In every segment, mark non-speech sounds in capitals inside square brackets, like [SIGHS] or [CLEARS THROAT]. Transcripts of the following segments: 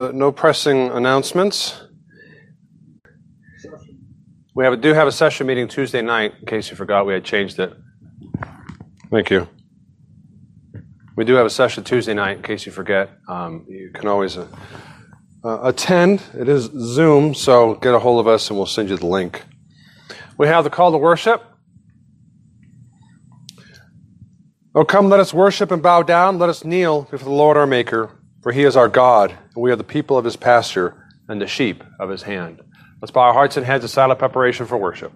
Uh, no pressing announcements. We have, do have a session meeting Tuesday night, in case you forgot we had changed it. Thank you. We do have a session Tuesday night, in case you forget. Um, you can always uh, uh, attend. It is Zoom, so get a hold of us and we'll send you the link. We have the call to worship. Oh, come, let us worship and bow down. Let us kneel before the Lord our Maker, for he is our God, and we are the people of his pasture and the sheep of his hand. Let's bow our hearts and heads in silent preparation for worship.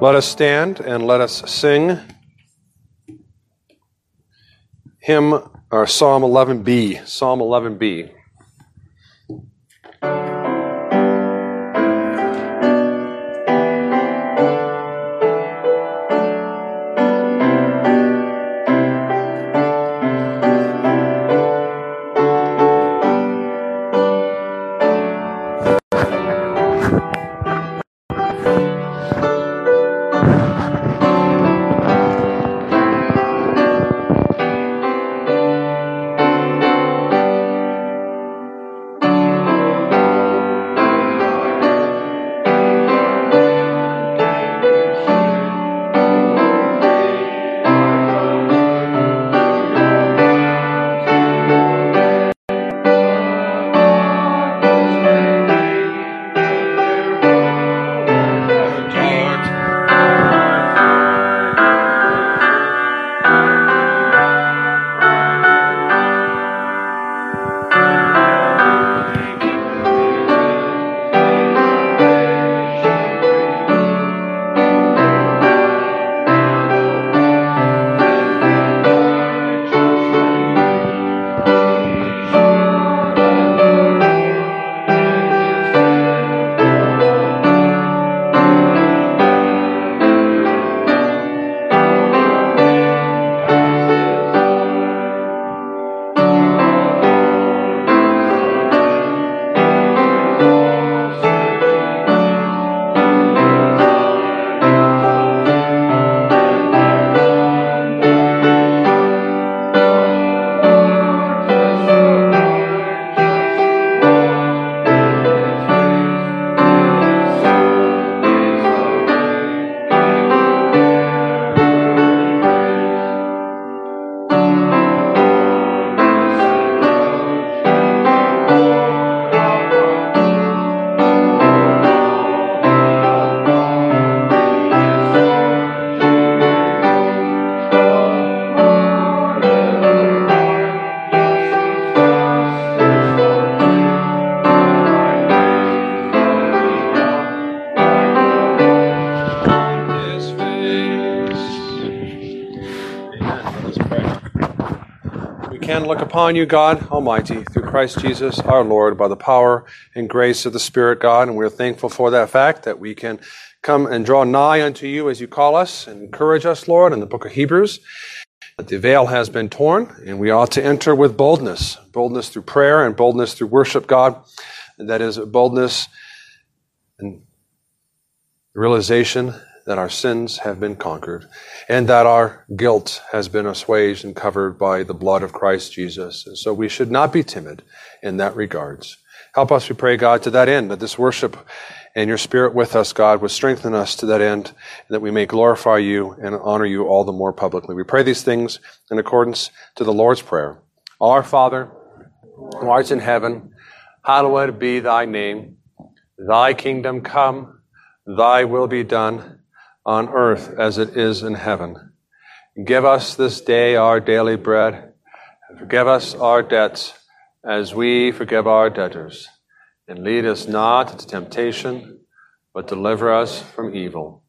Let us stand and let us sing hymn or Psalm 11b. Psalm 11b. Look upon you, God Almighty, through Christ Jesus our Lord, by the power and grace of the Spirit, God. And we're thankful for that fact that we can come and draw nigh unto you as you call us and encourage us, Lord, in the book of Hebrews. That the veil has been torn, and we ought to enter with boldness boldness through prayer and boldness through worship, God. And that is boldness and realization that our sins have been conquered and that our guilt has been assuaged and covered by the blood of Christ Jesus. And so we should not be timid in that regards. Help us, we pray, God, to that end, that this worship and your spirit with us, God, would strengthen us to that end, and that we may glorify you and honor you all the more publicly. We pray these things in accordance to the Lord's Prayer. Our Father, who art in heaven, hallowed be thy name. Thy kingdom come, thy will be done on earth as it is in heaven. Give us this day our daily bread, forgive us our debts as we forgive our debtors. And lead us not into temptation, but deliver us from evil.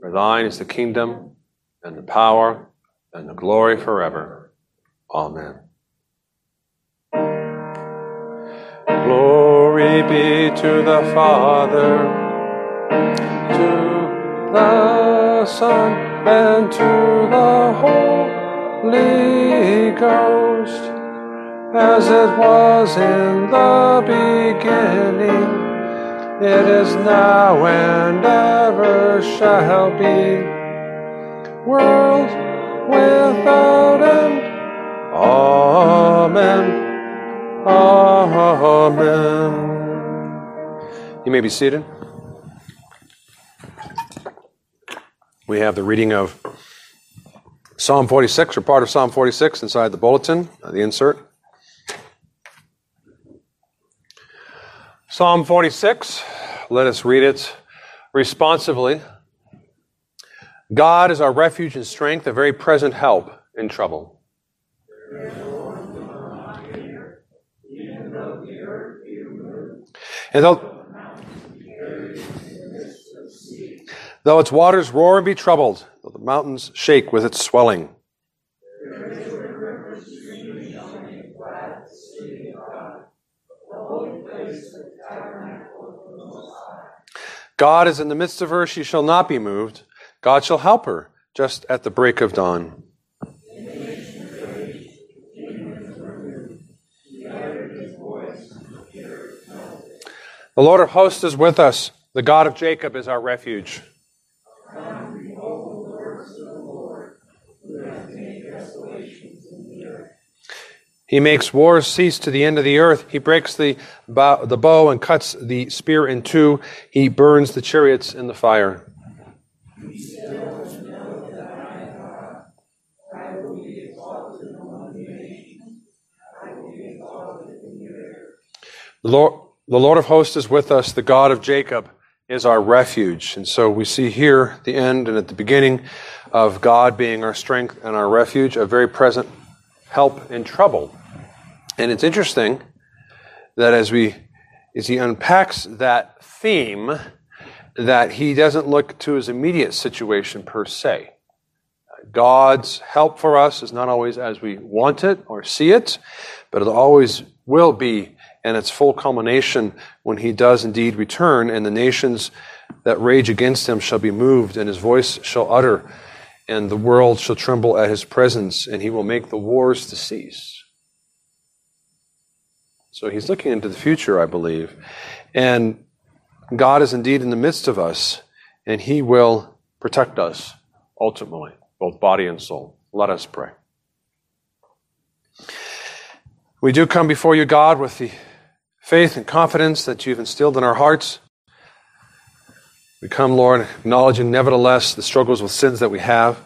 For thine is the kingdom, and the power, and the glory forever. Amen. Glory be to the Father, to the Son, and to the Holy Ghost, as it was in the beginning it is now and ever shall be, world without end. Amen. Amen. You may be seated. We have the reading of Psalm 46, or part of Psalm 46 inside the bulletin, uh, the insert. Psalm 46, let us read it responsively. God is our refuge and strength, a very present help in trouble. And though, though its waters roar and be troubled, though the mountains shake with its swelling, God is in the midst of her, she shall not be moved. God shall help her just at the break of dawn. The Lord of hosts is with us. The God of Jacob is our refuge. He makes wars cease to the end of the earth. He breaks the bow, the bow and cuts the spear in two. He burns the chariots in the fire. The Lord, the Lord of hosts is with us. The God of Jacob is our refuge. And so we see here the end and at the beginning of God being our strength and our refuge, a very present help in trouble. And it's interesting that as we as he unpacks that theme, that he doesn't look to his immediate situation per se. God's help for us is not always as we want it or see it, but it always will be in its full culmination when he does indeed return, and the nations that rage against him shall be moved, and his voice shall utter, and the world shall tremble at his presence, and he will make the wars to cease. So he's looking into the future, I believe. And God is indeed in the midst of us, and he will protect us ultimately, both body and soul. Let us pray. We do come before you, God, with the faith and confidence that you've instilled in our hearts. We come, Lord, acknowledging nevertheless the struggles with sins that we have,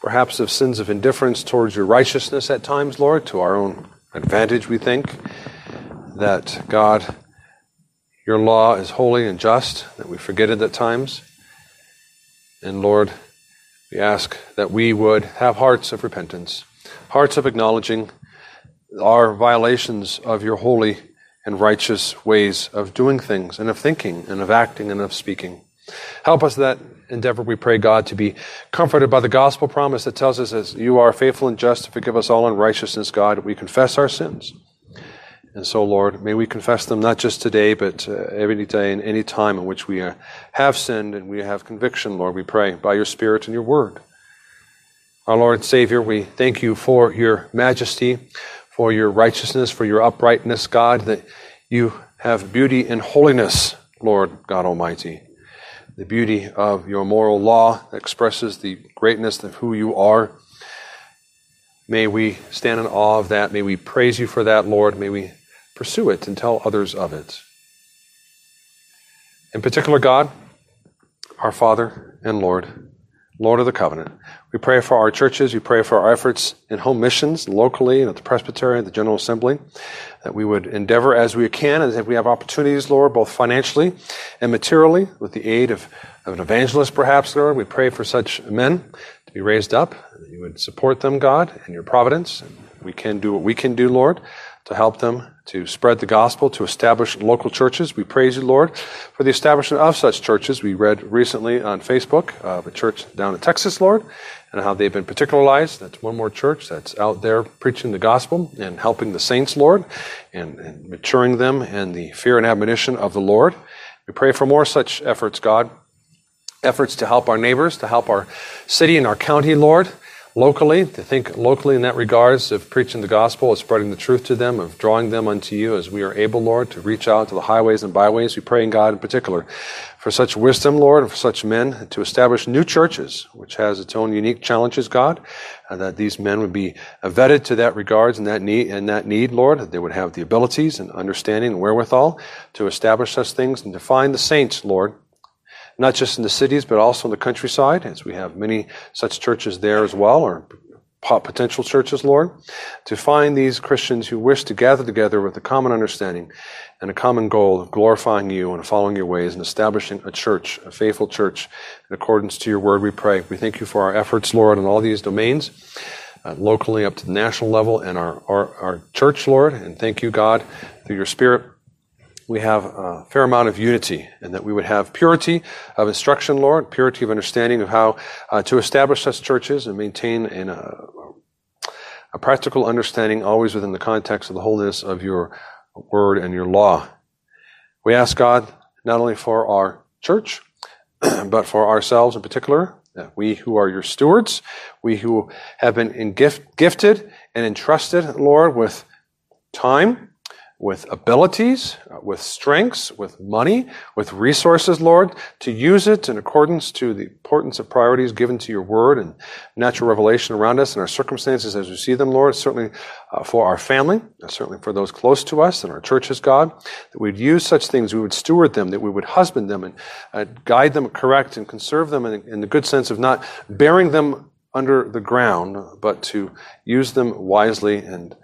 perhaps of sins of indifference towards your righteousness at times, Lord, to our own advantage, we think that God, your law is holy and just, that we forget it at times. And Lord, we ask that we would have hearts of repentance, hearts of acknowledging our violations of your holy and righteous ways of doing things and of thinking and of acting and of speaking. Help us that endeavor, we pray, God, to be comforted by the gospel promise that tells us as you are faithful and just to forgive us all unrighteousness, God, we confess our sins and so, Lord, may we confess them not just today, but uh, every day and any time in which we uh, have sinned and we have conviction, Lord, we pray, by your Spirit and your word. Our Lord and Savior, we thank you for your majesty, for your righteousness, for your uprightness, God, that you have beauty and holiness, Lord God Almighty. The beauty of your moral law expresses the greatness of who you are. May we stand in awe of that. May we praise you for that, Lord. May we pursue it and tell others of it. In particular, God, our Father and Lord, Lord of the covenant, we pray for our churches, we pray for our efforts in home missions, locally, and at the presbytery, and the General Assembly, that we would endeavor as we can, and if we have opportunities, Lord, both financially and materially, with the aid of, of an evangelist, perhaps, Lord, we pray for such men to be raised up, that you would support them, God, in your providence. We can do what we can do, Lord to help them to spread the gospel, to establish local churches. We praise you, Lord, for the establishment of such churches. We read recently on Facebook of a church down in Texas, Lord, and how they've been particularized. That's one more church that's out there preaching the gospel and helping the saints, Lord, and, and maturing them in the fear and admonition of the Lord. We pray for more such efforts, God. Efforts to help our neighbors, to help our city and our county, Lord locally, to think locally in that regards of preaching the gospel, of spreading the truth to them, of drawing them unto you as we are able, Lord, to reach out to the highways and byways. We pray in God in particular for such wisdom, Lord, and for such men to establish new churches, which has its own unique challenges, God, and that these men would be vetted to that regards and that need, and that need, Lord, that they would have the abilities and understanding and wherewithal to establish such things and to find the saints, Lord, not just in the cities, but also in the countryside, as we have many such churches there as well, or potential churches, Lord, to find these Christians who wish to gather together with a common understanding and a common goal of glorifying you and following your ways and establishing a church, a faithful church, in accordance to your word, we pray. We thank you for our efforts, Lord, in all these domains, uh, locally up to the national level and our, our, our church, Lord, and thank you, God, through your Spirit we have a fair amount of unity and that we would have purity of instruction, Lord, purity of understanding of how uh, to establish such churches and maintain in a, a practical understanding always within the context of the holiness of your word and your law. We ask God not only for our church, [CLEARS THROAT] but for ourselves in particular, we who are your stewards, we who have been gift, gifted and entrusted, Lord, with time, with abilities, uh, with strengths, with money, with resources, Lord, to use it in accordance to the importance of priorities given to your word and natural revelation around us and our circumstances as we see them, Lord, certainly uh, for our family, certainly for those close to us and our churches, God, that we'd use such things, we would steward them, that we would husband them and uh, guide them correct and conserve them in, in the good sense of not bearing them under the ground, but to use them wisely and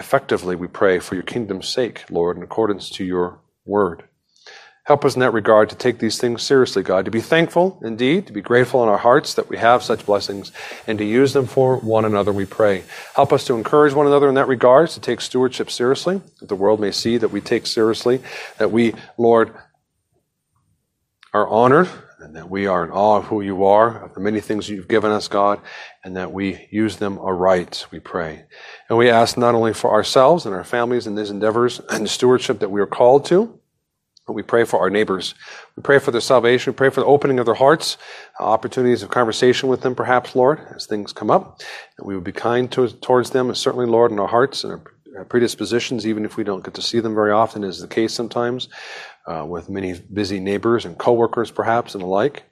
effectively, we pray, for your kingdom's sake, Lord, in accordance to your word. Help us in that regard to take these things seriously, God, to be thankful indeed, to be grateful in our hearts that we have such blessings, and to use them for one another, we pray. Help us to encourage one another in that regard, to take stewardship seriously, that the world may see that we take seriously, that we, Lord, are honored and that we are in awe of who you are, of the many things you've given us, God, and that we use them aright, we pray. And we ask not only for ourselves and our families in these endeavors and the stewardship that we are called to, but we pray for our neighbors. We pray for their salvation. We pray for the opening of their hearts, uh, opportunities of conversation with them, perhaps, Lord, as things come up. That we would be kind to, towards them, and certainly, Lord, in our hearts and our predispositions, even if we don't get to see them very often, is the case sometimes uh, with many busy neighbors and coworkers, perhaps, and the like.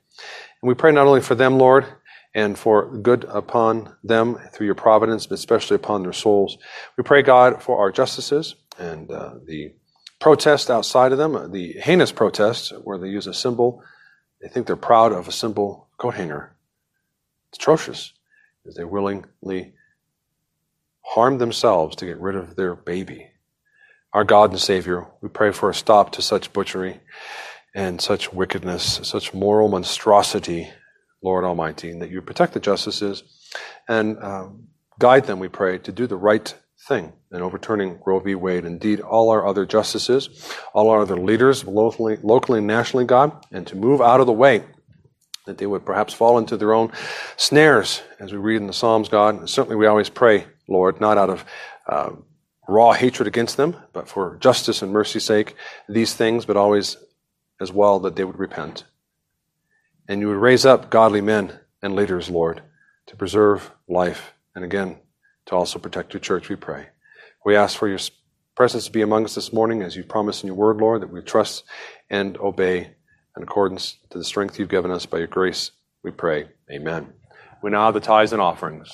And we pray not only for them, Lord, and for good upon them through your providence, but especially upon their souls. We pray, God, for our justices and uh, the protest outside of them, uh, the heinous protests where they use a symbol. They think they're proud of a symbol coat hanger. It's atrocious they willingly harm themselves to get rid of their baby. Our God and Savior, we pray for a stop to such butchery and such wickedness, such moral monstrosity, Lord Almighty, and that you protect the justices and uh, guide them, we pray, to do the right thing in overturning Roe v. Wade. Indeed, all our other justices, all our other leaders, locally, locally and nationally, God, and to move out of the way that they would perhaps fall into their own snares, as we read in the Psalms, God. And certainly, we always pray, Lord, not out of uh, raw hatred against them, but for justice and mercy's sake, these things, but always as well that they would repent. And you would raise up godly men and leaders, Lord, to preserve life and again to also protect your church, we pray. We ask for your presence to be among us this morning as you promised in your word, Lord, that we trust and obey in accordance to the strength you've given us by your grace, we pray. Amen. We now have the tithes and offerings.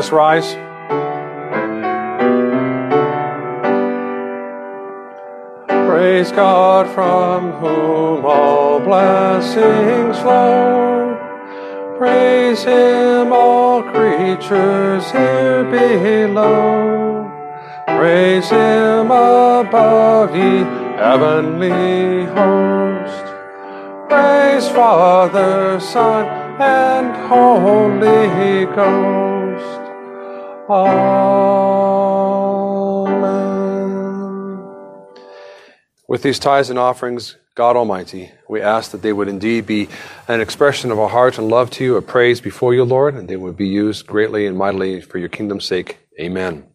Us rise. Praise God from whom all blessings flow. Praise Him, all creatures here below. Praise Him above, ye heavenly host. Praise Father, Son, and Holy Ghost. Amen. With these tithes and offerings, God Almighty, we ask that they would indeed be an expression of our heart and love to you, a praise before you, Lord, and they would be used greatly and mightily for your kingdom's sake. Amen.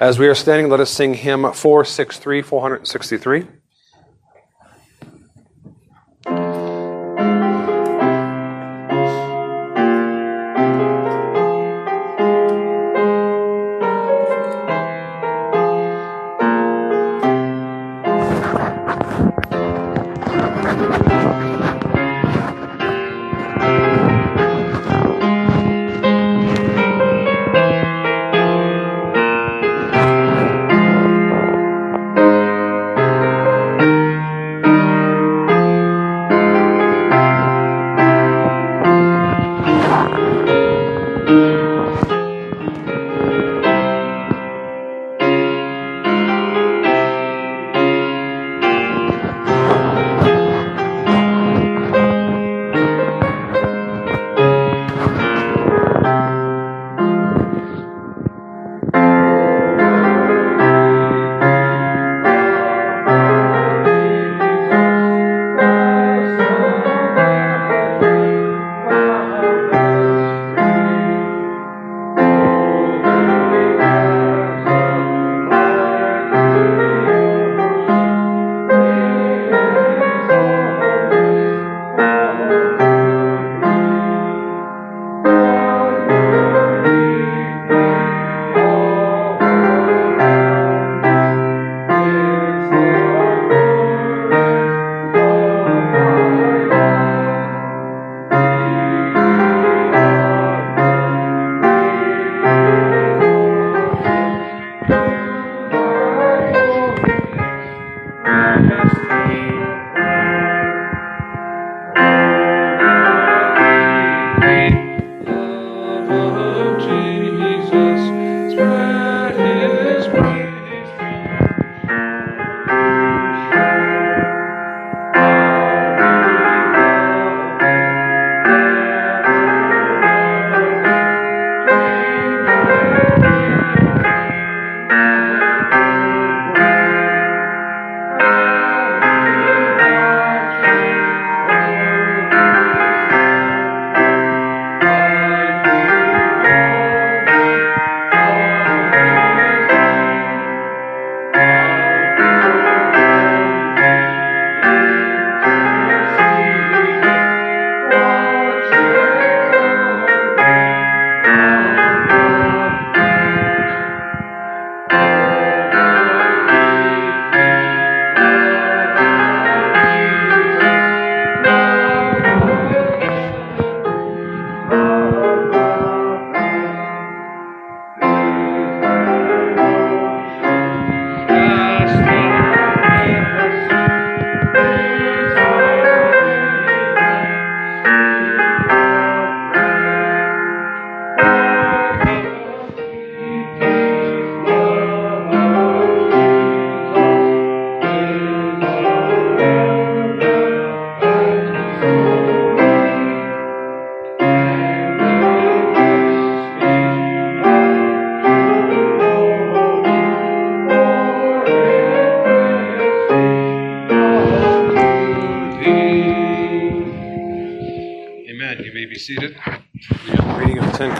As we are standing, let us sing hymn 463, 463.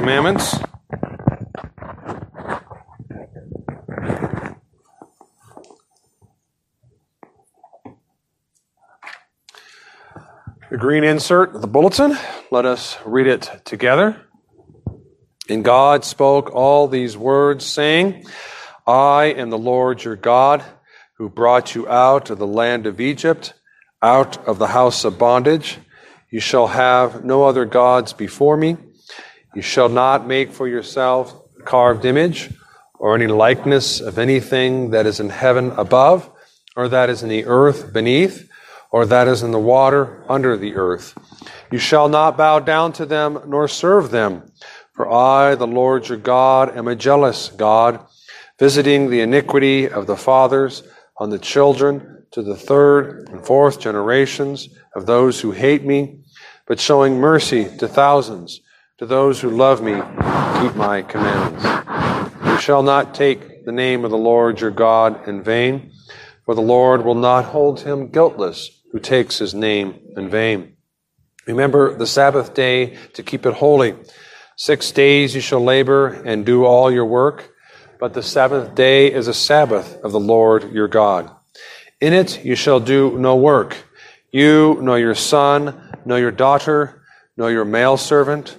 Commandments. The green insert the bulletin. Let us read it together. And God spoke all these words, saying, I am the Lord your God, who brought you out of the land of Egypt, out of the house of bondage. You shall have no other gods before me. You shall not make for yourself a carved image or any likeness of anything that is in heaven above, or that is in the earth beneath, or that is in the water under the earth. You shall not bow down to them nor serve them. For I, the Lord your God, am a jealous God, visiting the iniquity of the fathers on the children to the third and fourth generations of those who hate me, but showing mercy to thousands, to those who love me, keep my commandments. You shall not take the name of the Lord your God in vain, for the Lord will not hold him guiltless who takes his name in vain. Remember the Sabbath day to keep it holy. Six days you shall labor and do all your work, but the seventh day is a Sabbath of the Lord your God. In it you shall do no work, you, nor your son, nor your daughter, nor your male servant,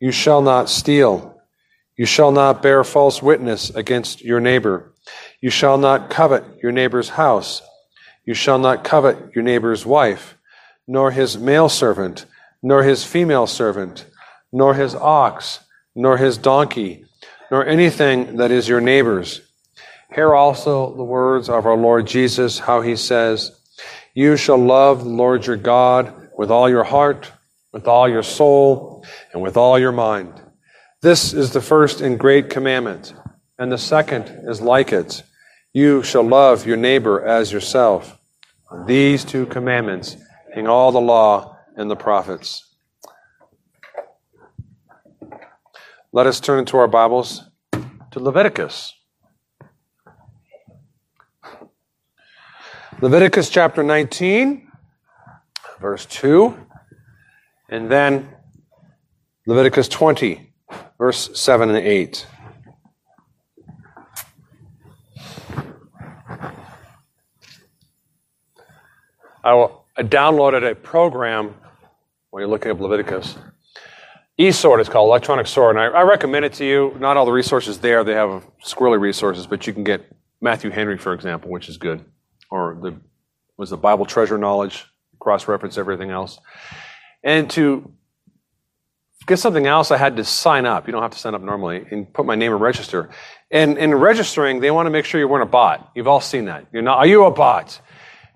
You shall not steal. You shall not bear false witness against your neighbor. You shall not covet your neighbor's house. You shall not covet your neighbor's wife, nor his male servant, nor his female servant nor his ox, nor his donkey, nor anything that is your neighbor's. Hear also the words of our Lord Jesus, how he says, You shall love the Lord your God with all your heart, with all your soul, and with all your mind. This is the first and great commandment, and the second is like it. You shall love your neighbor as yourself. On these two commandments hang all the law and the prophets. Let us turn to our Bibles to Leviticus. Leviticus chapter 19, verse 2, and then Leviticus 20, verse 7 and 8. I downloaded a program when you're looking up Leviticus eSword is called, electronic sword, and I, I, recommend it to you. Not all the resources there, they have squirrely resources, but you can get Matthew Henry, for example, which is good. Or the was the Bible treasure knowledge, cross-reference everything else. And to get something else, I had to sign up. You don't have to sign up normally and put my name and register. And in registering, they want to make sure you weren't a bot. You've all seen that. You're not, are you a bot?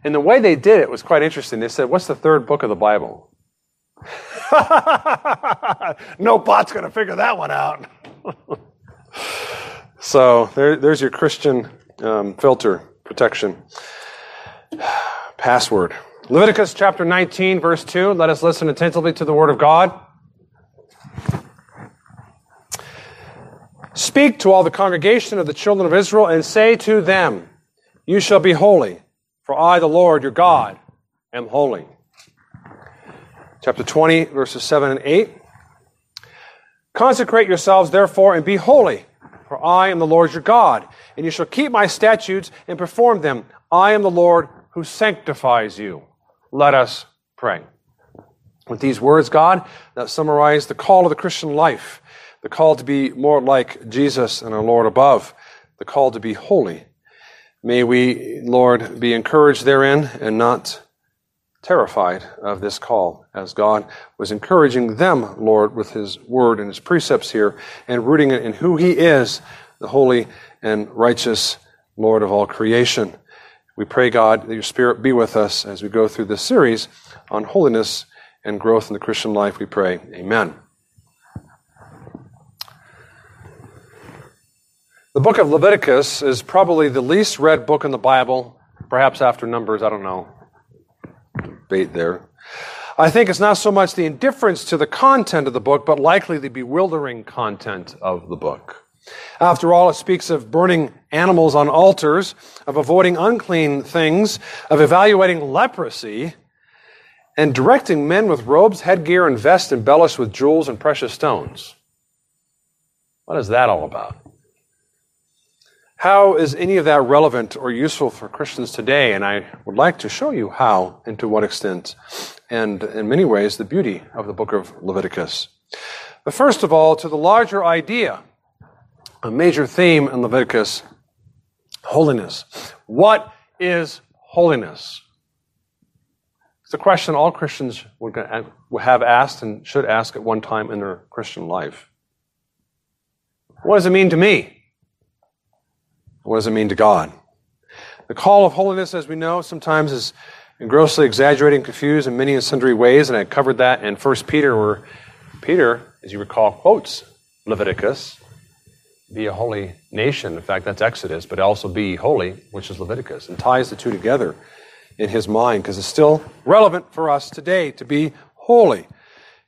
And the way they did it was quite interesting. They said, What's the third book of the Bible? [LAUGHS] no bot's going to figure that one out. [LAUGHS] so there, there's your Christian um, filter protection. [SIGHS] Password. Leviticus chapter 19, verse 2. Let us listen attentively to the word of God. Speak to all the congregation of the children of Israel and say to them, You shall be holy, for I, the Lord your God, am holy chapter 20, verses 7 and 8. Consecrate yourselves, therefore, and be holy, for I am the Lord your God, and you shall keep my statutes and perform them. I am the Lord who sanctifies you. Let us pray. With these words, God, that summarize the call of the Christian life, the call to be more like Jesus and our Lord above, the call to be holy. May we, Lord, be encouraged therein and not terrified of this call as God was encouraging them, Lord, with His word and His precepts here and rooting it in who He is, the holy and righteous Lord of all creation. We pray, God, that your Spirit be with us as we go through this series on holiness and growth in the Christian life. We pray. Amen. The book of Leviticus is probably the least read book in the Bible, perhaps after Numbers, I don't know debate there. I think it's not so much the indifference to the content of the book, but likely the bewildering content of the book. After all, it speaks of burning animals on altars, of avoiding unclean things, of evaluating leprosy, and directing men with robes, headgear, and vests embellished with jewels and precious stones. What is that all about? How is any of that relevant or useful for Christians today? And I would like to show you how and to what extent, and in many ways, the beauty of the book of Leviticus. But first of all, to the larger idea, a major theme in Leviticus holiness. What is holiness? It's a question all Christians would have asked and should ask at one time in their Christian life. What does it mean to me? What does it mean to God? The call of holiness, as we know, sometimes is grossly exaggerated and confused in many and sundry ways, and I covered that in 1 Peter, where Peter, as you recall, quotes Leviticus be a holy nation. In fact, that's Exodus, but also be holy, which is Leviticus, and ties the two together in his mind because it's still relevant for us today to be holy.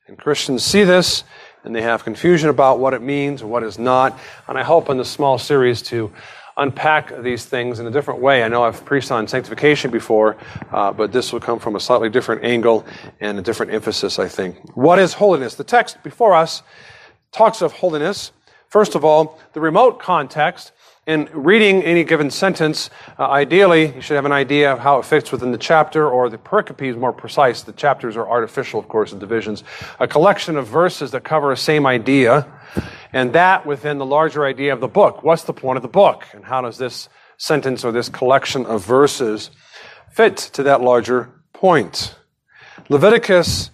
And Christians see this and they have confusion about what it means what is not. And I hope in this small series to unpack these things in a different way. I know I've preached on sanctification before, uh, but this will come from a slightly different angle and a different emphasis, I think. What is holiness? The text before us talks of holiness. First of all, the remote context. In reading any given sentence, uh, ideally, you should have an idea of how it fits within the chapter, or the pericope is more precise. The chapters are artificial, of course, the divisions. A collection of verses that cover a same idea and that within the larger idea of the book. What's the point of the book? And how does this sentence or this collection of verses fit to that larger point? Leviticus,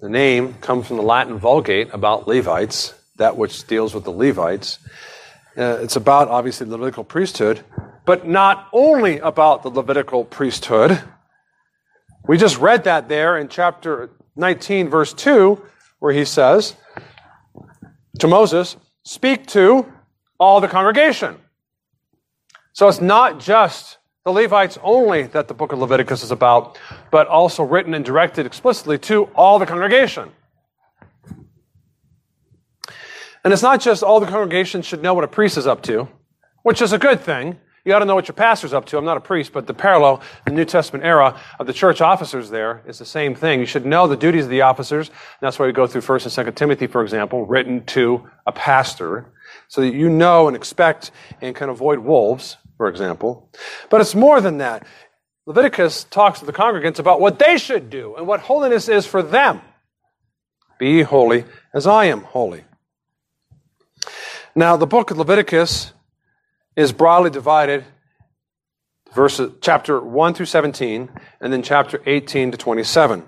the name comes from the Latin Vulgate about Levites, that which deals with the Levites. Uh, it's about, obviously, the Levitical priesthood, but not only about the Levitical priesthood. We just read that there in chapter 19, verse 2 where he says to Moses, Speak to all the congregation. So it's not just the Levites only that the book of Leviticus is about, but also written and directed explicitly to all the congregation. And it's not just all the congregation should know what a priest is up to, which is a good thing. You ought to know what your pastor's up to. I'm not a priest, but the parallel, the New Testament era of the church officers there is the same thing. You should know the duties of the officers. That's why we go through 1st and 2nd Timothy, for example, written to a pastor, so that you know and expect and can avoid wolves, for example. But it's more than that. Leviticus talks to the congregants about what they should do and what holiness is for them. Be holy as I am holy. Now, the book of Leviticus is broadly divided verses chapter 1 through 17 and then chapter 18 to 27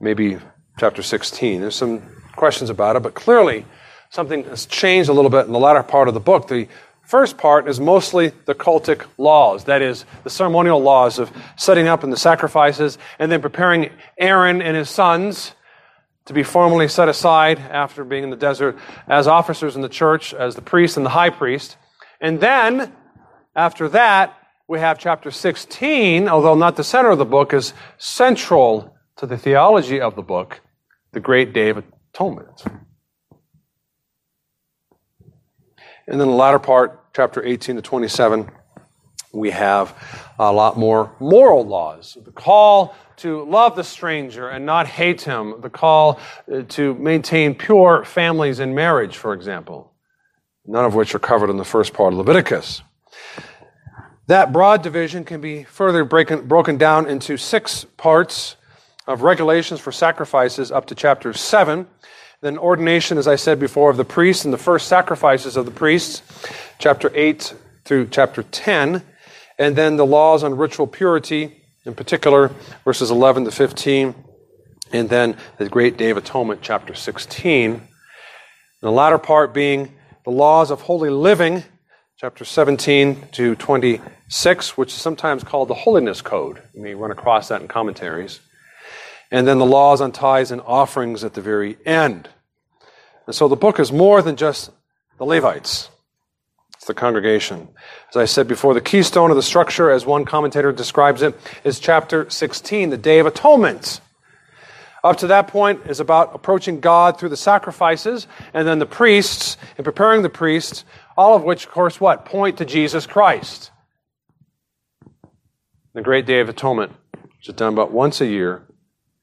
maybe chapter 16 there's some questions about it but clearly something has changed a little bit in the latter part of the book the first part is mostly the cultic laws that is the ceremonial laws of setting up and the sacrifices and then preparing aaron and his sons to be formally set aside after being in the desert as officers in the church as the priest and the high priest and then, after that, we have chapter 16, although not the center of the book, is central to the theology of the book, the great day of atonement. And then the latter part, chapter 18 to 27, we have a lot more moral laws. The call to love the stranger and not hate him, the call uh, to maintain pure families in marriage, for example none of which are covered in the first part of Leviticus. That broad division can be further breaking, broken down into six parts of regulations for sacrifices up to chapter 7. Then ordination, as I said before, of the priests and the first sacrifices of the priests, chapter 8 through chapter 10. And then the laws on ritual purity, in particular, verses 11 to 15. And then the great day of atonement, chapter 16. And the latter part being the laws of holy living, chapter 17 to 26, which is sometimes called the Holiness Code. You may run across that in commentaries. And then the laws on tithes and offerings at the very end. And so the book is more than just the Levites. It's the congregation. As I said before, the keystone of the structure, as one commentator describes it, is chapter 16, the Day of Atonement. Up to that point is about approaching God through the sacrifices, and then the priests and preparing the priests, all of which, of course, what? Point to Jesus Christ. The great day of atonement, which is done about once a year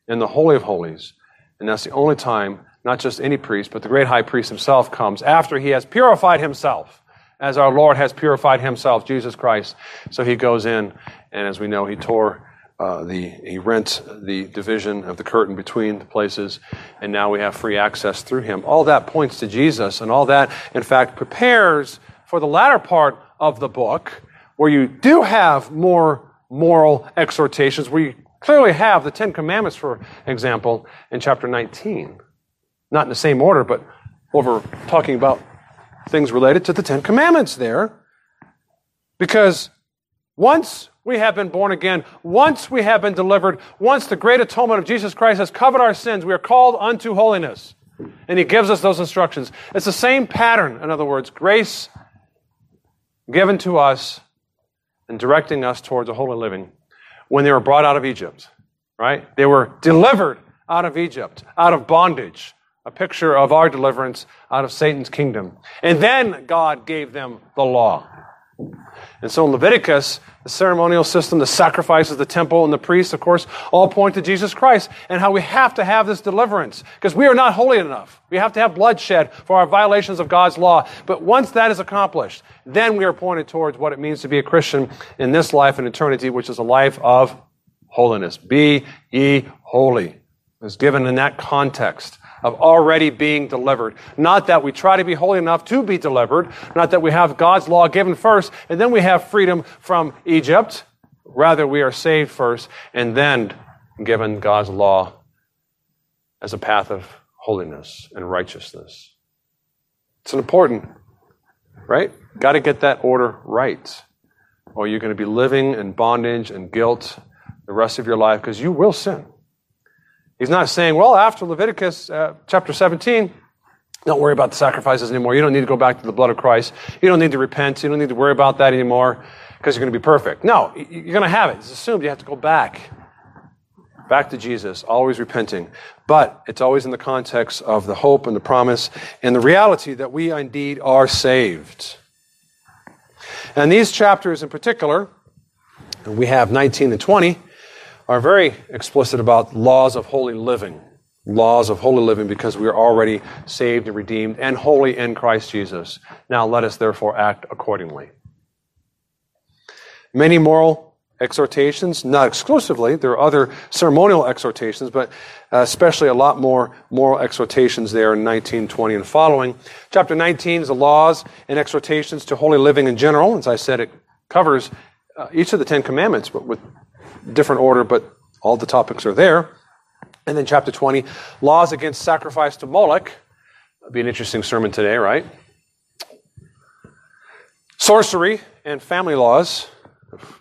in the Holy of Holies, and that's the only time not just any priest, but the great high priest himself comes after he has purified himself, as our Lord has purified himself, Jesus Christ. So he goes in, and as we know, he tore uh, the he rent the division of the curtain between the places, and now we have free access through him. All that points to Jesus, and all that, in fact, prepares for the latter part of the book, where you do have more moral exhortations, where you clearly have the Ten Commandments, for example, in chapter 19. Not in the same order, but over talking about things related to the Ten Commandments there. Because once we have been born again, once we have been delivered, once the great atonement of Jesus Christ has covered our sins, we are called unto holiness. And He gives us those instructions. It's the same pattern, in other words, grace given to us and directing us towards a holy living when they were brought out of Egypt, right? They were delivered out of Egypt, out of bondage, a picture of our deliverance out of Satan's kingdom. And then God gave them the law. And so in Leviticus, the ceremonial system, the sacrifices, the temple, and the priests, of course, all point to Jesus Christ and how we have to have this deliverance because we are not holy enough. We have to have bloodshed for our violations of God's law. But once that is accomplished, then we are pointed towards what it means to be a Christian in this life and eternity, which is a life of holiness. Be ye holy. Is given in that context of already being delivered. Not that we try to be holy enough to be delivered, not that we have God's law given first and then we have freedom from Egypt. Rather, we are saved first and then given God's law as a path of holiness and righteousness. It's an important, right? Got to get that order right. Or you're going to be living in bondage and guilt the rest of your life because you will sin. He's not saying, well, after Leviticus uh, chapter 17, don't worry about the sacrifices anymore. You don't need to go back to the blood of Christ. You don't need to repent. You don't need to worry about that anymore because you're going to be perfect. No, you're going to have it. It's assumed you have to go back. Back to Jesus, always repenting. But it's always in the context of the hope and the promise and the reality that we indeed are saved. And these chapters in particular, we have 19 and 20, are very explicit about laws of holy living. Laws of holy living because we are already saved and redeemed and holy in Christ Jesus. Now let us therefore act accordingly. Many moral exhortations, not exclusively, there are other ceremonial exhortations, but uh, especially a lot more moral exhortations there in 19, 20, and following. Chapter 19 is the laws and exhortations to holy living in general. As I said, it covers uh, each of the Ten Commandments, but with different order, but all the topics are there. And then chapter 20, laws against sacrifice to Moloch. That'd be an interesting sermon today, right? Sorcery and family laws,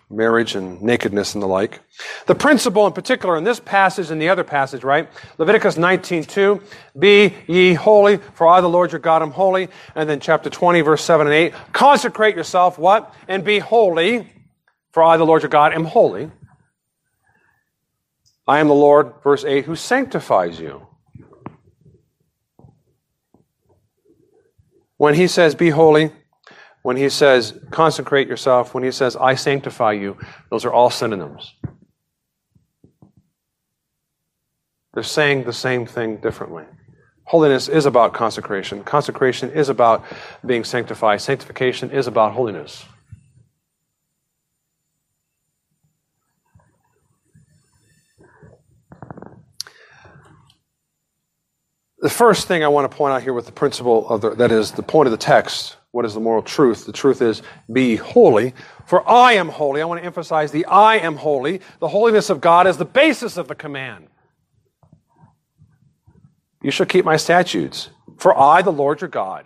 marriage and nakedness and the like. The principle in particular in this passage and the other passage, right? Leviticus 19:2, be ye holy, for I the Lord your God am holy. And then chapter 20, verse 7 and 8, consecrate yourself, what? And be holy, for I the Lord your God am holy. I am the Lord, verse 8, who sanctifies you. When he says, be holy, when he says, consecrate yourself, when he says, I sanctify you, those are all synonyms. They're saying the same thing differently. Holiness is about consecration. Consecration is about being sanctified. Sanctification is about holiness. The first thing I want to point out here with the principle of the, that is the point of the text. What is the moral truth? The truth is, be holy, for I am holy. I want to emphasize the I am holy. The holiness of God is the basis of the command. You shall keep my statutes, for I, the Lord your God,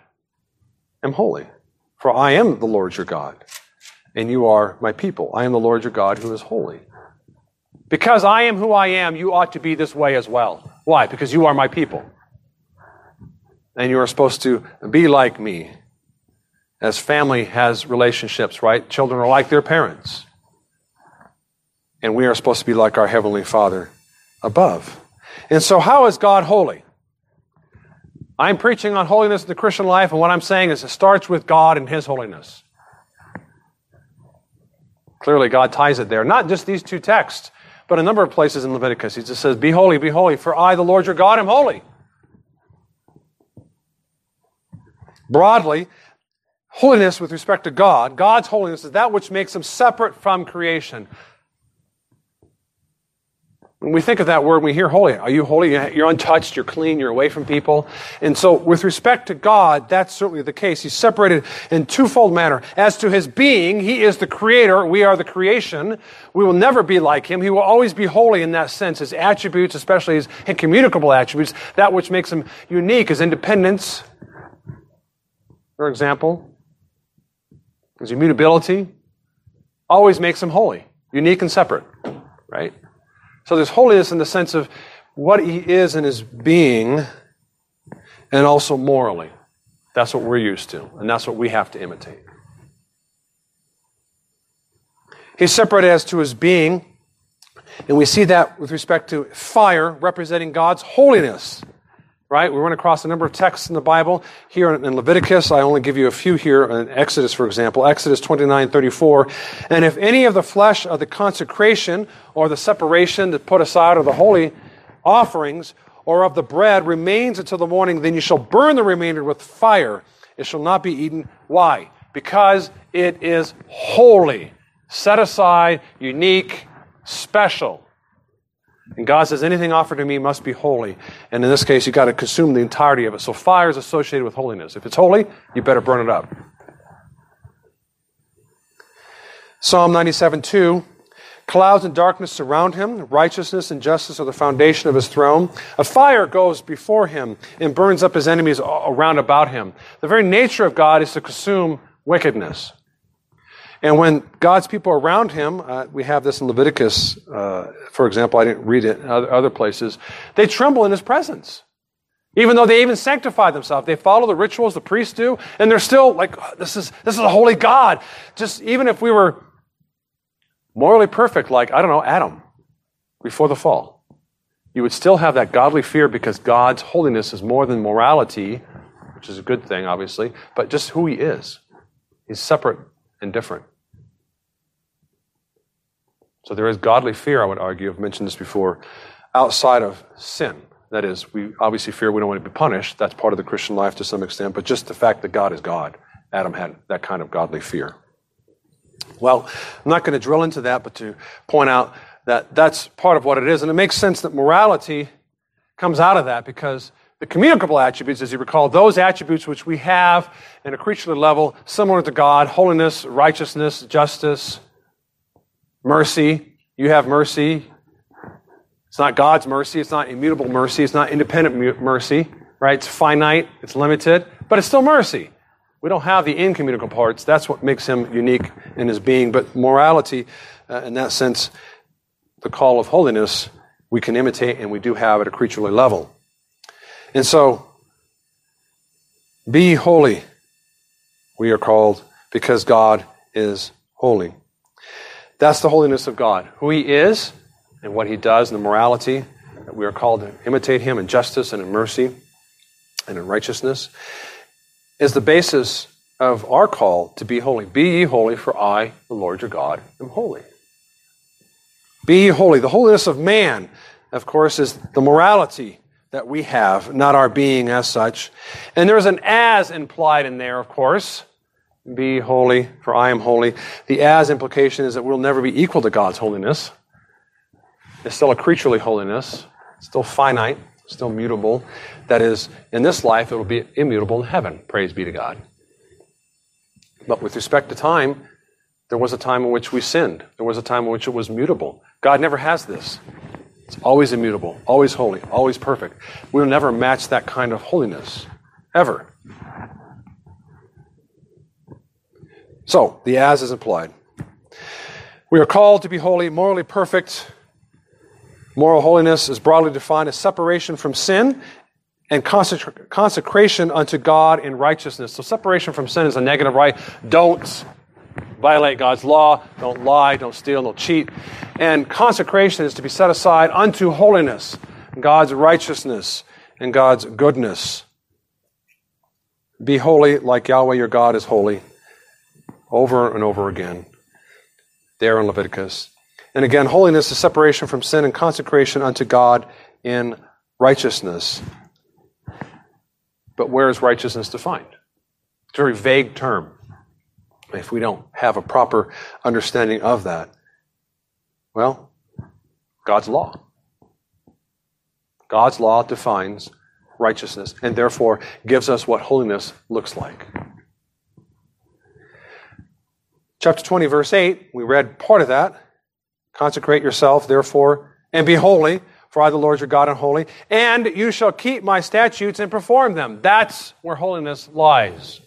am holy. For I am the Lord your God, and you are my people. I am the Lord your God who is holy. Because I am who I am, you ought to be this way as well. Why? Because you are my people and you are supposed to be like me. As family has relationships, right? Children are like their parents. And we are supposed to be like our Heavenly Father above. And so, how is God holy? I'm preaching on holiness in the Christian life, and what I'm saying is it starts with God and His holiness. Clearly, God ties it there. Not just these two texts, but a number of places in Leviticus. He just says, Be holy, be holy, for I, the Lord your God, am holy. Broadly, holiness with respect to God, God's holiness is that which makes him separate from creation. When we think of that word, we hear holy. Are you holy? You're untouched, you're clean, you're away from people. And so, with respect to God, that's certainly the case. He's separated in twofold manner. As to his being, he is the creator, we are the creation. We will never be like him. He will always be holy in that sense. His attributes, especially his incommunicable attributes, that which makes him unique, his independence, for example, his immutability, always makes him holy, unique and separate, right? So there's holiness in the sense of what he is in his being and also morally. That's what we're used to, and that's what we have to imitate. He's separate as to his being, and we see that with respect to fire representing God's holiness right? We run across a number of texts in the Bible. Here in Leviticus, I only give you a few here. In Exodus, for example, Exodus 29, 34. And if any of the flesh of the consecration or the separation to put aside of the holy offerings or of the bread remains until the morning, then you shall burn the remainder with fire. It shall not be eaten. Why? Because it is holy, set aside, unique, special. And God says, anything offered to me must be holy. And in this case, you've got to consume the entirety of it. So fire is associated with holiness. If it's holy, you better burn it up. Psalm 97 2. Clouds and darkness surround him. Righteousness and justice are the foundation of his throne. A fire goes before him and burns up his enemies around about him. The very nature of God is to consume wickedness. And when God's people are around him, uh, we have this in Leviticus, uh, for example, I didn't read it in other, other places, they tremble in his presence. Even though they even sanctify themselves, they follow the rituals the priests do, and they're still like, oh, this is, this is a holy God. Just even if we were morally perfect, like, I don't know, Adam, before the fall, you would still have that godly fear because God's holiness is more than morality, which is a good thing, obviously, but just who he is. He's separate and different. So there is godly fear, I would argue, I've mentioned this before, outside of sin. That is, we obviously fear we don't want to be punished. That's part of the Christian life to some extent, but just the fact that God is God. Adam had that kind of godly fear. Well, I'm not going to drill into that, but to point out that that's part of what it is. And it makes sense that morality comes out of that because the communicable attributes, as you recall, those attributes which we have in a creaturely level, similar to God holiness, righteousness, justice, mercy. You have mercy. It's not God's mercy. It's not immutable mercy. It's not independent mercy, right? It's finite. It's limited, but it's still mercy. We don't have the incommunicable parts. That's what makes him unique in his being. But morality, uh, in that sense, the call of holiness, we can imitate and we do have at a creaturely level. And so, be holy, we are called, because God is holy. That's the holiness of God. Who He is and what He does and the morality that we are called to imitate Him in justice and in mercy and in righteousness is the basis of our call to be holy. Be ye holy, for I, the Lord your God, am holy. Be holy. The holiness of man, of course, is the morality that we have, not our being as such. And there's an as implied in there, of course. Be holy, for I am holy. The as implication is that we'll never be equal to God's holiness. It's still a creaturely holiness, still finite, still mutable. That is, in this life, it will be immutable in heaven. Praise be to God. But with respect to time, there was a time in which we sinned. There was a time in which it was mutable. God never has this. It's always immutable, always holy, always perfect. We'll never match that kind of holiness, ever. So, the as is implied. We are called to be holy, morally perfect. Moral holiness is broadly defined as separation from sin and consecration unto God in righteousness. So, separation from sin is a negative, right? Don't violate God's law, don't lie, don't steal, don't cheat. And consecration is to be set aside unto holiness, God's righteousness, and God's goodness. Be holy like Yahweh your God is holy, over and over again, there in Leviticus. And again, holiness is separation from sin and consecration unto God in righteousness. But where is righteousness defined? It's a very vague term if we don't have a proper understanding of that. Well, God's law. God's law defines righteousness and therefore gives us what holiness looks like. Chapter 20, verse 8, we read part of that. Consecrate yourself, therefore, and be holy, for I, the Lord your God, am holy. And you shall keep my statutes and perform them. That's where holiness lies.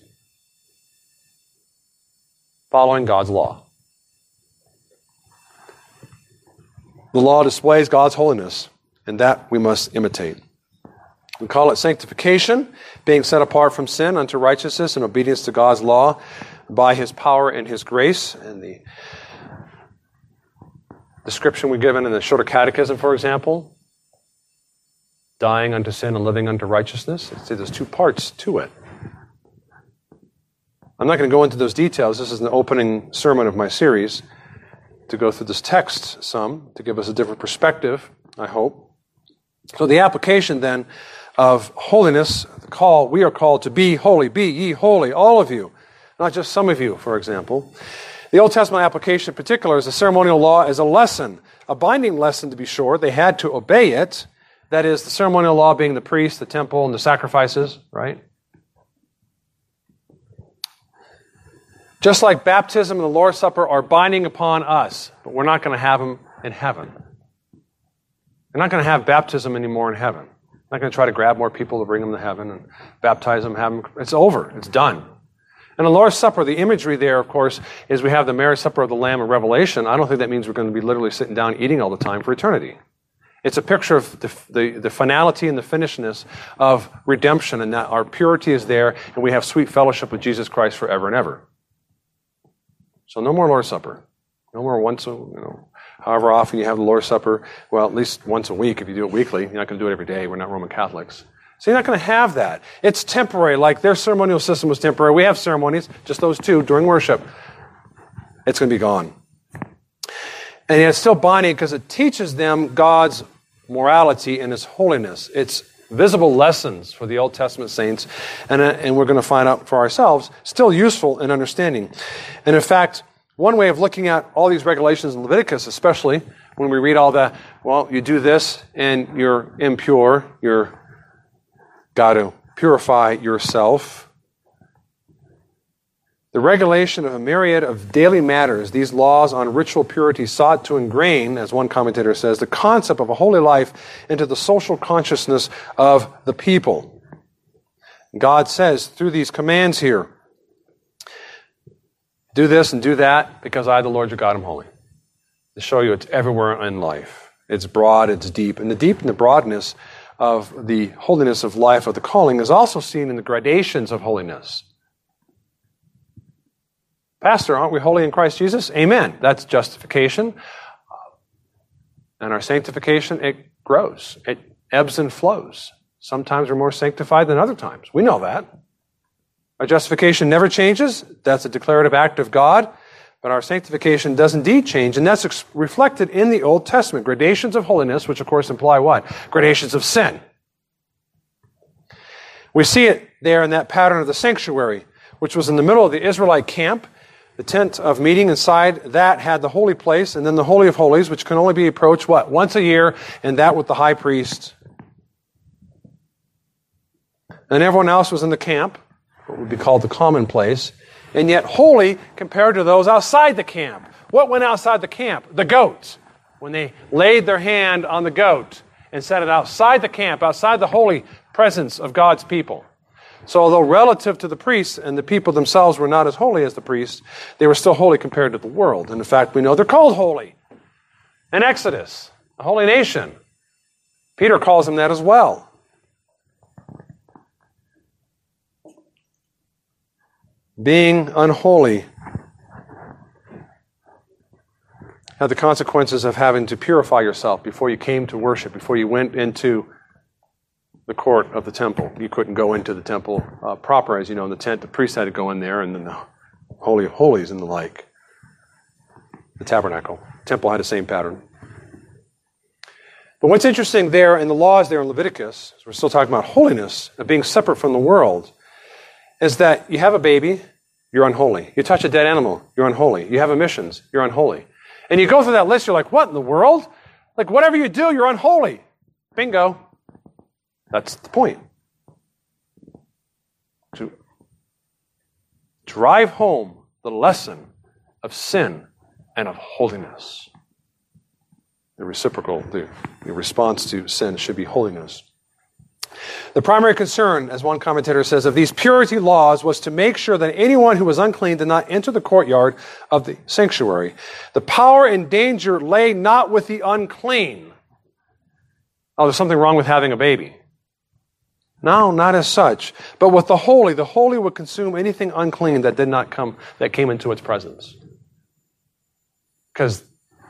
Following God's law. The law displays God's holiness, and that we must imitate. We call it sanctification, being set apart from sin unto righteousness and obedience to God's law by his power and his grace. And the description we're given in the Shorter Catechism, for example, dying unto sin and living unto righteousness. See, there's two parts to it. I'm not going to go into those details. This is an opening sermon of my series to go through this text some, to give us a different perspective, I hope. So, the application then of holiness, the call, we are called to be holy, be ye holy, all of you, not just some of you, for example. The Old Testament application in particular is the ceremonial law as a lesson, a binding lesson to be sure. They had to obey it. That is, the ceremonial law being the priest, the temple, and the sacrifices, right? Just like baptism and the Lord's Supper are binding upon us, but we're not going to have them in heaven. We're not going to have baptism anymore in heaven. We're not going to try to grab more people to bring them to heaven and baptize them, have them. It's over. It's done. And the Lord's Supper, the imagery there, of course, is we have the marriage supper of the Lamb in Revelation. I don't think that means we're going to be literally sitting down eating all the time for eternity. It's a picture of the, the, the, finality and the finishedness of redemption, and that our purity is there, and we have sweet fellowship with Jesus Christ forever and ever. So no more Lord's Supper. No more once, a, you know, however often you have the Lord's Supper. Well, at least once a week if you do it weekly. You're not going to do it every day. We're not Roman Catholics. So you're not going to have that. It's temporary, like their ceremonial system was temporary. We have ceremonies, just those two, during worship. It's going to be gone. And it's still binding because it teaches them God's morality and His holiness. It's visible lessons for the Old Testament saints, and, uh, and we're going to find out for ourselves, still useful in understanding. And in fact, one way of looking at all these regulations in Leviticus, especially when we read all the, well, you do this and you're impure, you're got to purify yourself. The regulation of a myriad of daily matters, these laws on ritual purity sought to ingrain, as one commentator says, the concept of a holy life into the social consciousness of the people. God says through these commands here, do this and do that because I, the Lord your God, am holy. To show you it's everywhere in life. It's broad, it's deep. And the deep and the broadness of the holiness of life of the calling is also seen in the gradations of holiness. Pastor, aren't we holy in Christ Jesus? Amen. That's justification. And our sanctification, it grows, it ebbs and flows. Sometimes we're more sanctified than other times. We know that. Our justification never changes. That's a declarative act of God. But our sanctification does indeed change, and that's ex- reflected in the Old Testament. Gradations of holiness, which of course imply what? Gradations of sin. We see it there in that pattern of the sanctuary, which was in the middle of the Israelite camp. The tent of meeting inside that had the holy place, and then the Holy of Holies, which can only be approached, what, once a year, and that with the high priest. And everyone else was in the camp, what would be called the common place and yet holy compared to those outside the camp. What went outside the camp? The goats. When they laid their hand on the goat and set it outside the camp, outside the holy presence of God's people. So, although relative to the priests and the people themselves were not as holy as the priests, they were still holy compared to the world. And in fact, we know they're called holy. In Exodus, a holy nation. Peter calls them that as well. being unholy had the consequences of having to purify yourself before you came to worship, before you went into the court of the temple. You couldn't go into the temple uh, proper, as you know, in the tent. The priest had to go in there, and then the Holy of Holies and the like. The tabernacle. Temple had the same pattern. But what's interesting there in the laws there in Leviticus, we're still talking about holiness, of being separate from the world, is that you have a baby, you're unholy. You touch a dead animal, you're unholy. You have emissions, you're unholy. And you go through that list, you're like, what in the world? Like, whatever you do, you're unholy. Bingo. That's the point. To drive home the lesson of sin and of holiness. The reciprocal, the, the response to sin should be holiness. The primary concern, as one commentator says, of these purity laws was to make sure that anyone who was unclean did not enter the courtyard of the sanctuary. The power and danger lay not with the unclean. Oh, there's something wrong with having a baby. No, not as such. But with the holy, the holy would consume anything unclean that did not come, that came into its presence. Because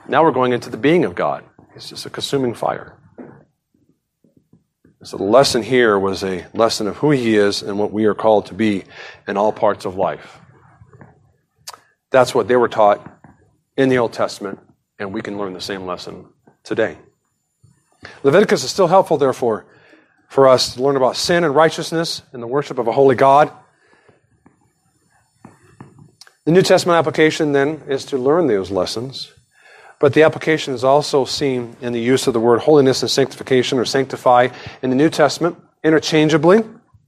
now we're going into the being of God. It's just a consuming fire. So the lesson here was a lesson of who he is and what we are called to be in all parts of life. That's what they were taught in the Old Testament, and we can learn the same lesson today. Leviticus is still helpful, therefore, for us to learn about sin and righteousness and the worship of a holy God. The New Testament application, then, is to learn those lessons but the application is also seen in the use of the word holiness and sanctification or sanctify in the New Testament interchangeably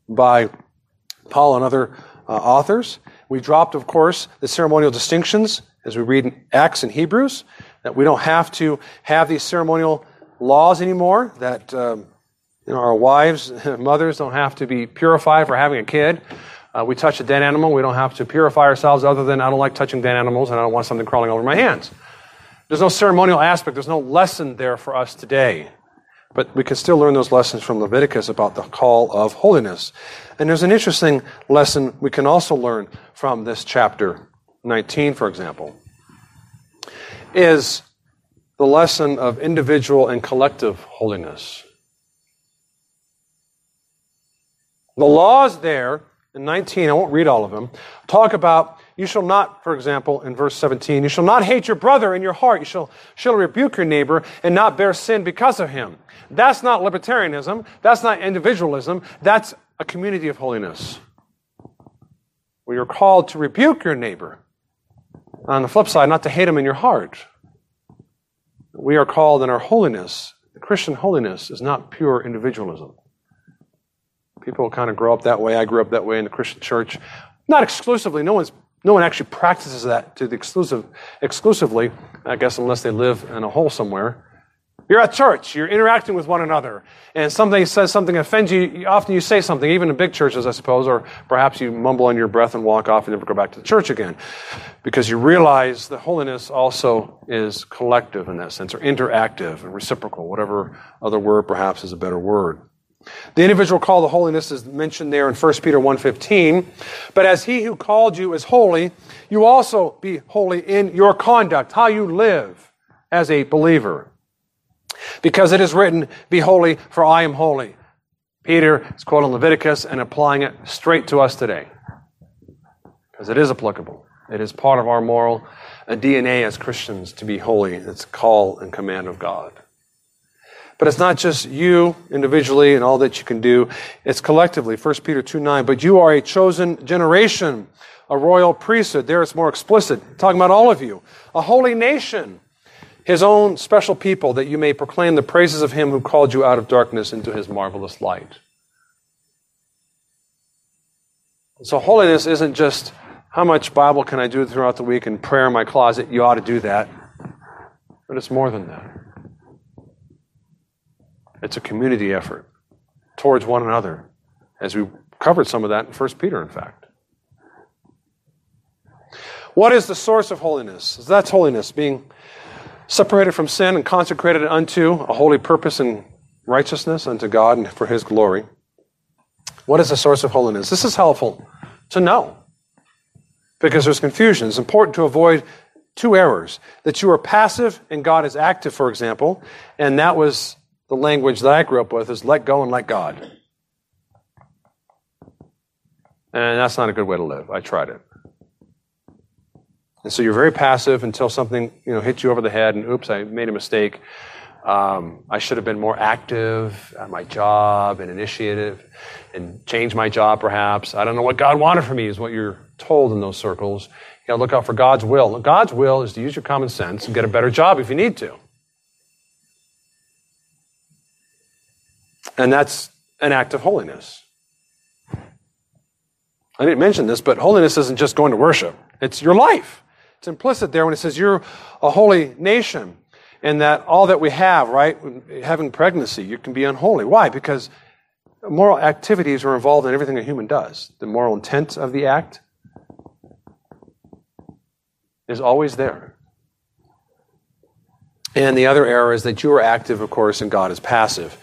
by Paul and other uh, authors. We dropped, of course, the ceremonial distinctions as we read in Acts and Hebrews, that we don't have to have these ceremonial laws anymore, that um, you know, our wives, [LAUGHS] mothers don't have to be purified for having a kid. Uh, we touch a dead animal, we don't have to purify ourselves other than I don't like touching dead animals and I don't want something crawling over my hands. There's no ceremonial aspect, there's no lesson there for us today. But we can still learn those lessons from Leviticus about the call of holiness. And there's an interesting lesson we can also learn from this chapter 19, for example, is the lesson of individual and collective holiness. The laws there in 19, I won't read all of them, talk about you shall not, for example, in verse 17, you shall not hate your brother in your heart. You shall, shall rebuke your neighbor and not bear sin because of him. That's not libertarianism. That's not individualism. That's a community of holiness. We are called to rebuke your neighbor. On the flip side, not to hate him in your heart. We are called in our holiness. The Christian holiness is not pure individualism. People kind of grow up that way. I grew up that way in the Christian church. Not exclusively. No one's no one actually practices that to the exclusive, exclusively, I guess, unless they live in a hole somewhere. You're at church, you're interacting with one another, and somebody says something offends you, often you say something, even in big churches, I suppose, or perhaps you mumble under your breath and walk off and never go back to the church again. Because you realize that holiness also is collective in that sense, or interactive and reciprocal, whatever other word perhaps is a better word. The individual call to holiness is mentioned there in 1 Peter 1.15. But as he who called you is holy, you also be holy in your conduct, how you live as a believer. Because it is written, Be holy, for I am holy. Peter is quoting Leviticus and applying it straight to us today. Because it is applicable. It is part of our moral DNA as Christians to be holy. It's a call and command of God. But it's not just you individually and all that you can do. It's collectively. 1 Peter 2 9. But you are a chosen generation, a royal priesthood. There it's more explicit, talking about all of you. A holy nation, his own special people, that you may proclaim the praises of him who called you out of darkness into his marvelous light. So holiness isn't just how much Bible can I do throughout the week and prayer in my closet. You ought to do that. But it's more than that. It's a community effort towards one another, as we covered some of that in 1 Peter, in fact. What is the source of holiness? That's holiness, being separated from sin and consecrated unto a holy purpose and righteousness unto God and for His glory. What is the source of holiness? This is helpful to know because there's confusion. It's important to avoid two errors that you are passive and God is active, for example, and that was the language that I grew up with is let go and let God. And that's not a good way to live. I tried it. And so you're very passive until something, you know, hits you over the head and oops, I made a mistake. Um, I should have been more active at my job and initiative and change my job perhaps. I don't know what God wanted for me, is what you're told in those circles. You gotta look out for God's will. God's will is to use your common sense and get a better job if you need to. And that's an act of holiness. I didn't mention this, but holiness isn't just going to worship, it's your life. It's implicit there when it says you're a holy nation and that all that we have, right, having pregnancy, you can be unholy. Why? Because moral activities are involved in everything a human does. The moral intent of the act is always there. And the other error is that you are active, of course, and God is passive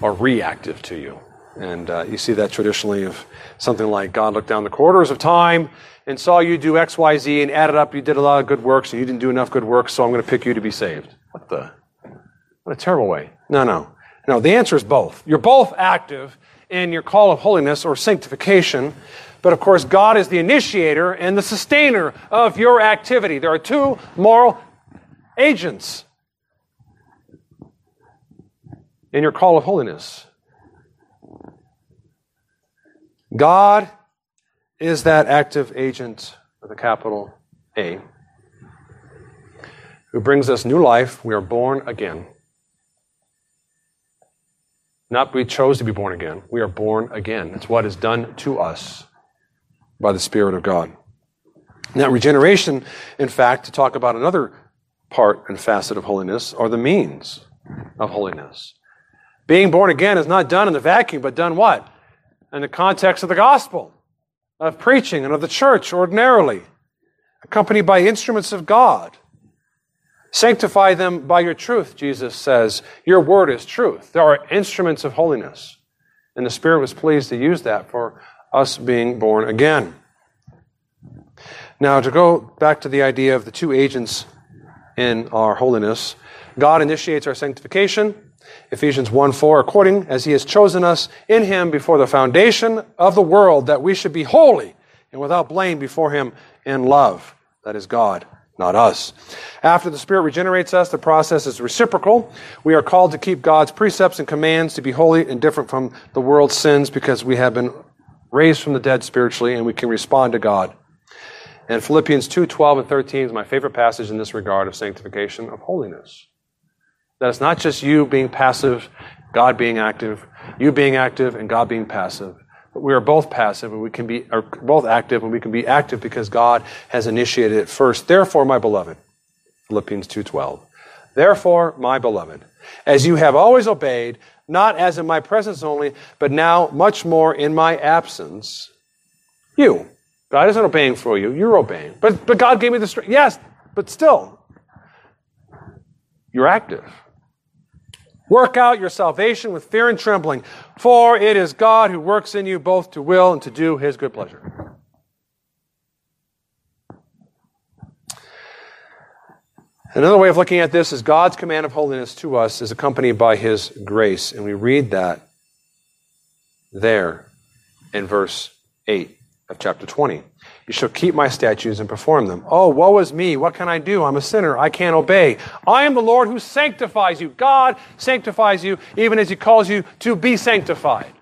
or reactive to you. And uh, you see that traditionally of something like God looked down the corridors of time and saw you do X, Y, Z and added up, you did a lot of good works and you didn't do enough good works, so I'm going to pick you to be saved. What the? What a terrible way. No, no. No, the answer is both. You're both active in your call of holiness or sanctification, but of course, God is the initiator and the sustainer of your activity. There are two moral agents in your call of holiness. God is that active agent with a capital A who brings us new life. We are born again. Not we chose to be born again. We are born again. It's what is done to us by the Spirit of God. Now, regeneration, in fact, to talk about another part and facet of holiness, are the means of holiness. Being born again is not done in the vacuum, but done what? In the context of the gospel, of preaching, and of the church ordinarily, accompanied by instruments of God. Sanctify them by your truth, Jesus says. Your word is truth. There are instruments of holiness. And the Spirit was pleased to use that for us being born again. Now, to go back to the idea of the two agents in our holiness, God initiates our sanctification. Ephesians 1 4, according as he has chosen us in him before the foundation of the world, that we should be holy and without blame before him in love. That is God not us. After the Spirit regenerates us, the process is reciprocal. We are called to keep God's precepts and commands to be holy and different from the world's sins because we have been raised from the dead spiritually and we can respond to God. And Philippians 2 12 and 13 is my favorite passage in this regard of sanctification, of holiness. That it's not just you being passive, God being active, you being active, and God being passive But we are both passive and we can be are both active and we can be active because God has initiated it first. Therefore, my beloved, Philippians 2:12. Therefore, my beloved, as you have always obeyed, not as in my presence only, but now much more in my absence, you. God isn't obeying for you, you're obeying. But but God gave me the strength. Yes, but still, you're active. Work out your salvation with fear and trembling, for it is God who works in you both to will and to do his good pleasure. Another way of looking at this is God's command of holiness to us is accompanied by his grace. And we read that there in verse 8 of chapter 20. You shall keep my statutes and perform them. Oh, woe is me. What can I do? I'm a sinner. I can't obey. I am the Lord who sanctifies you. God sanctifies you even as he calls you to be sanctified.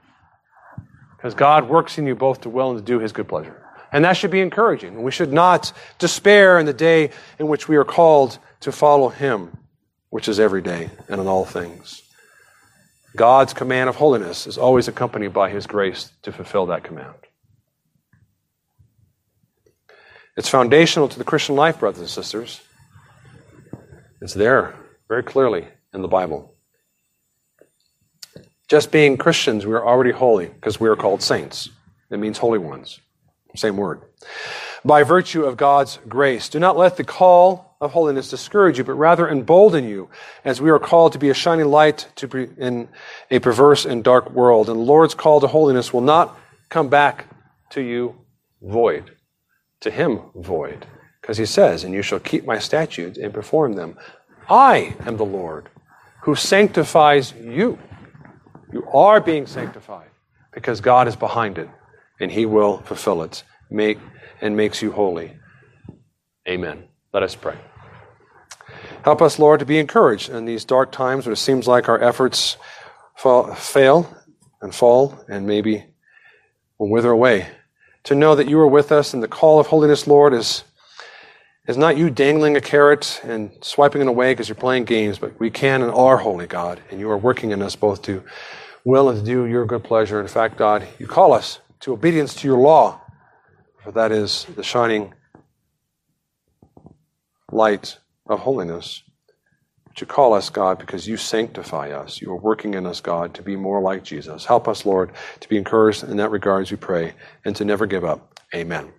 Because God works in you both to will and to do his good pleasure. And that should be encouraging. We should not despair in the day in which we are called to follow him, which is every day and in all things. God's command of holiness is always accompanied by his grace to fulfill that command. It's foundational to the Christian life, brothers and sisters. It's there very clearly in the Bible. Just being Christians, we are already holy because we are called saints. It means holy ones. Same word. By virtue of God's grace. Do not let the call of holiness discourage you, but rather embolden you, as we are called to be a shining light to be in a perverse and dark world. And the Lord's call to holiness will not come back to you void to him void. Because he says, And you shall keep my statutes and perform them. I am the Lord who sanctifies you. You are being sanctified because God is behind it and he will fulfill it make, and makes you holy. Amen. Let us pray. Help us, Lord, to be encouraged in these dark times where it seems like our efforts fall, fail and fall and maybe will wither away. To know that you are with us and the call of holiness, Lord, is, is not you dangling a carrot and swiping it away because you're playing games, but we can and are holy, God, and you are working in us both to will and to do your good pleasure. In fact, God, you call us to obedience to your law, for that is the shining light of holiness. But you call us, God, because you sanctify us. You are working in us, God, to be more like Jesus. Help us, Lord, to be encouraged in that regard as we pray, and to never give up. Amen.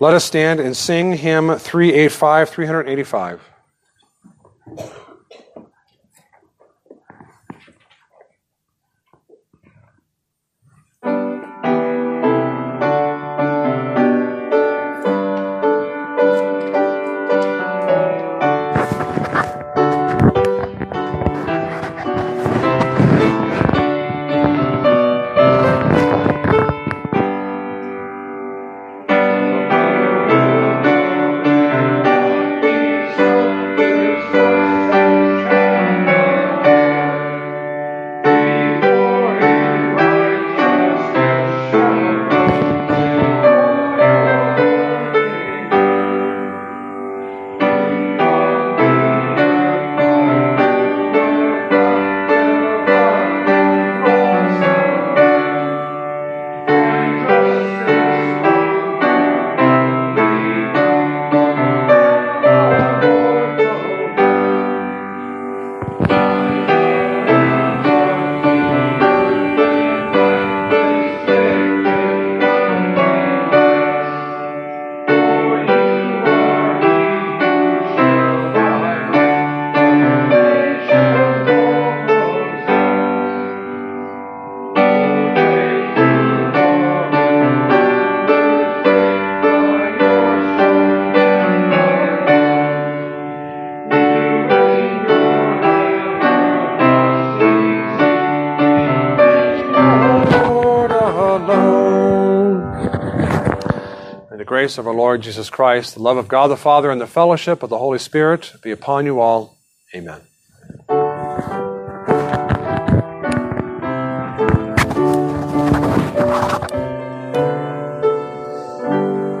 Let us stand and sing hymn 385, 385. Grace of our Lord Jesus Christ, the love of God the Father, and the fellowship of the Holy Spirit be upon you all.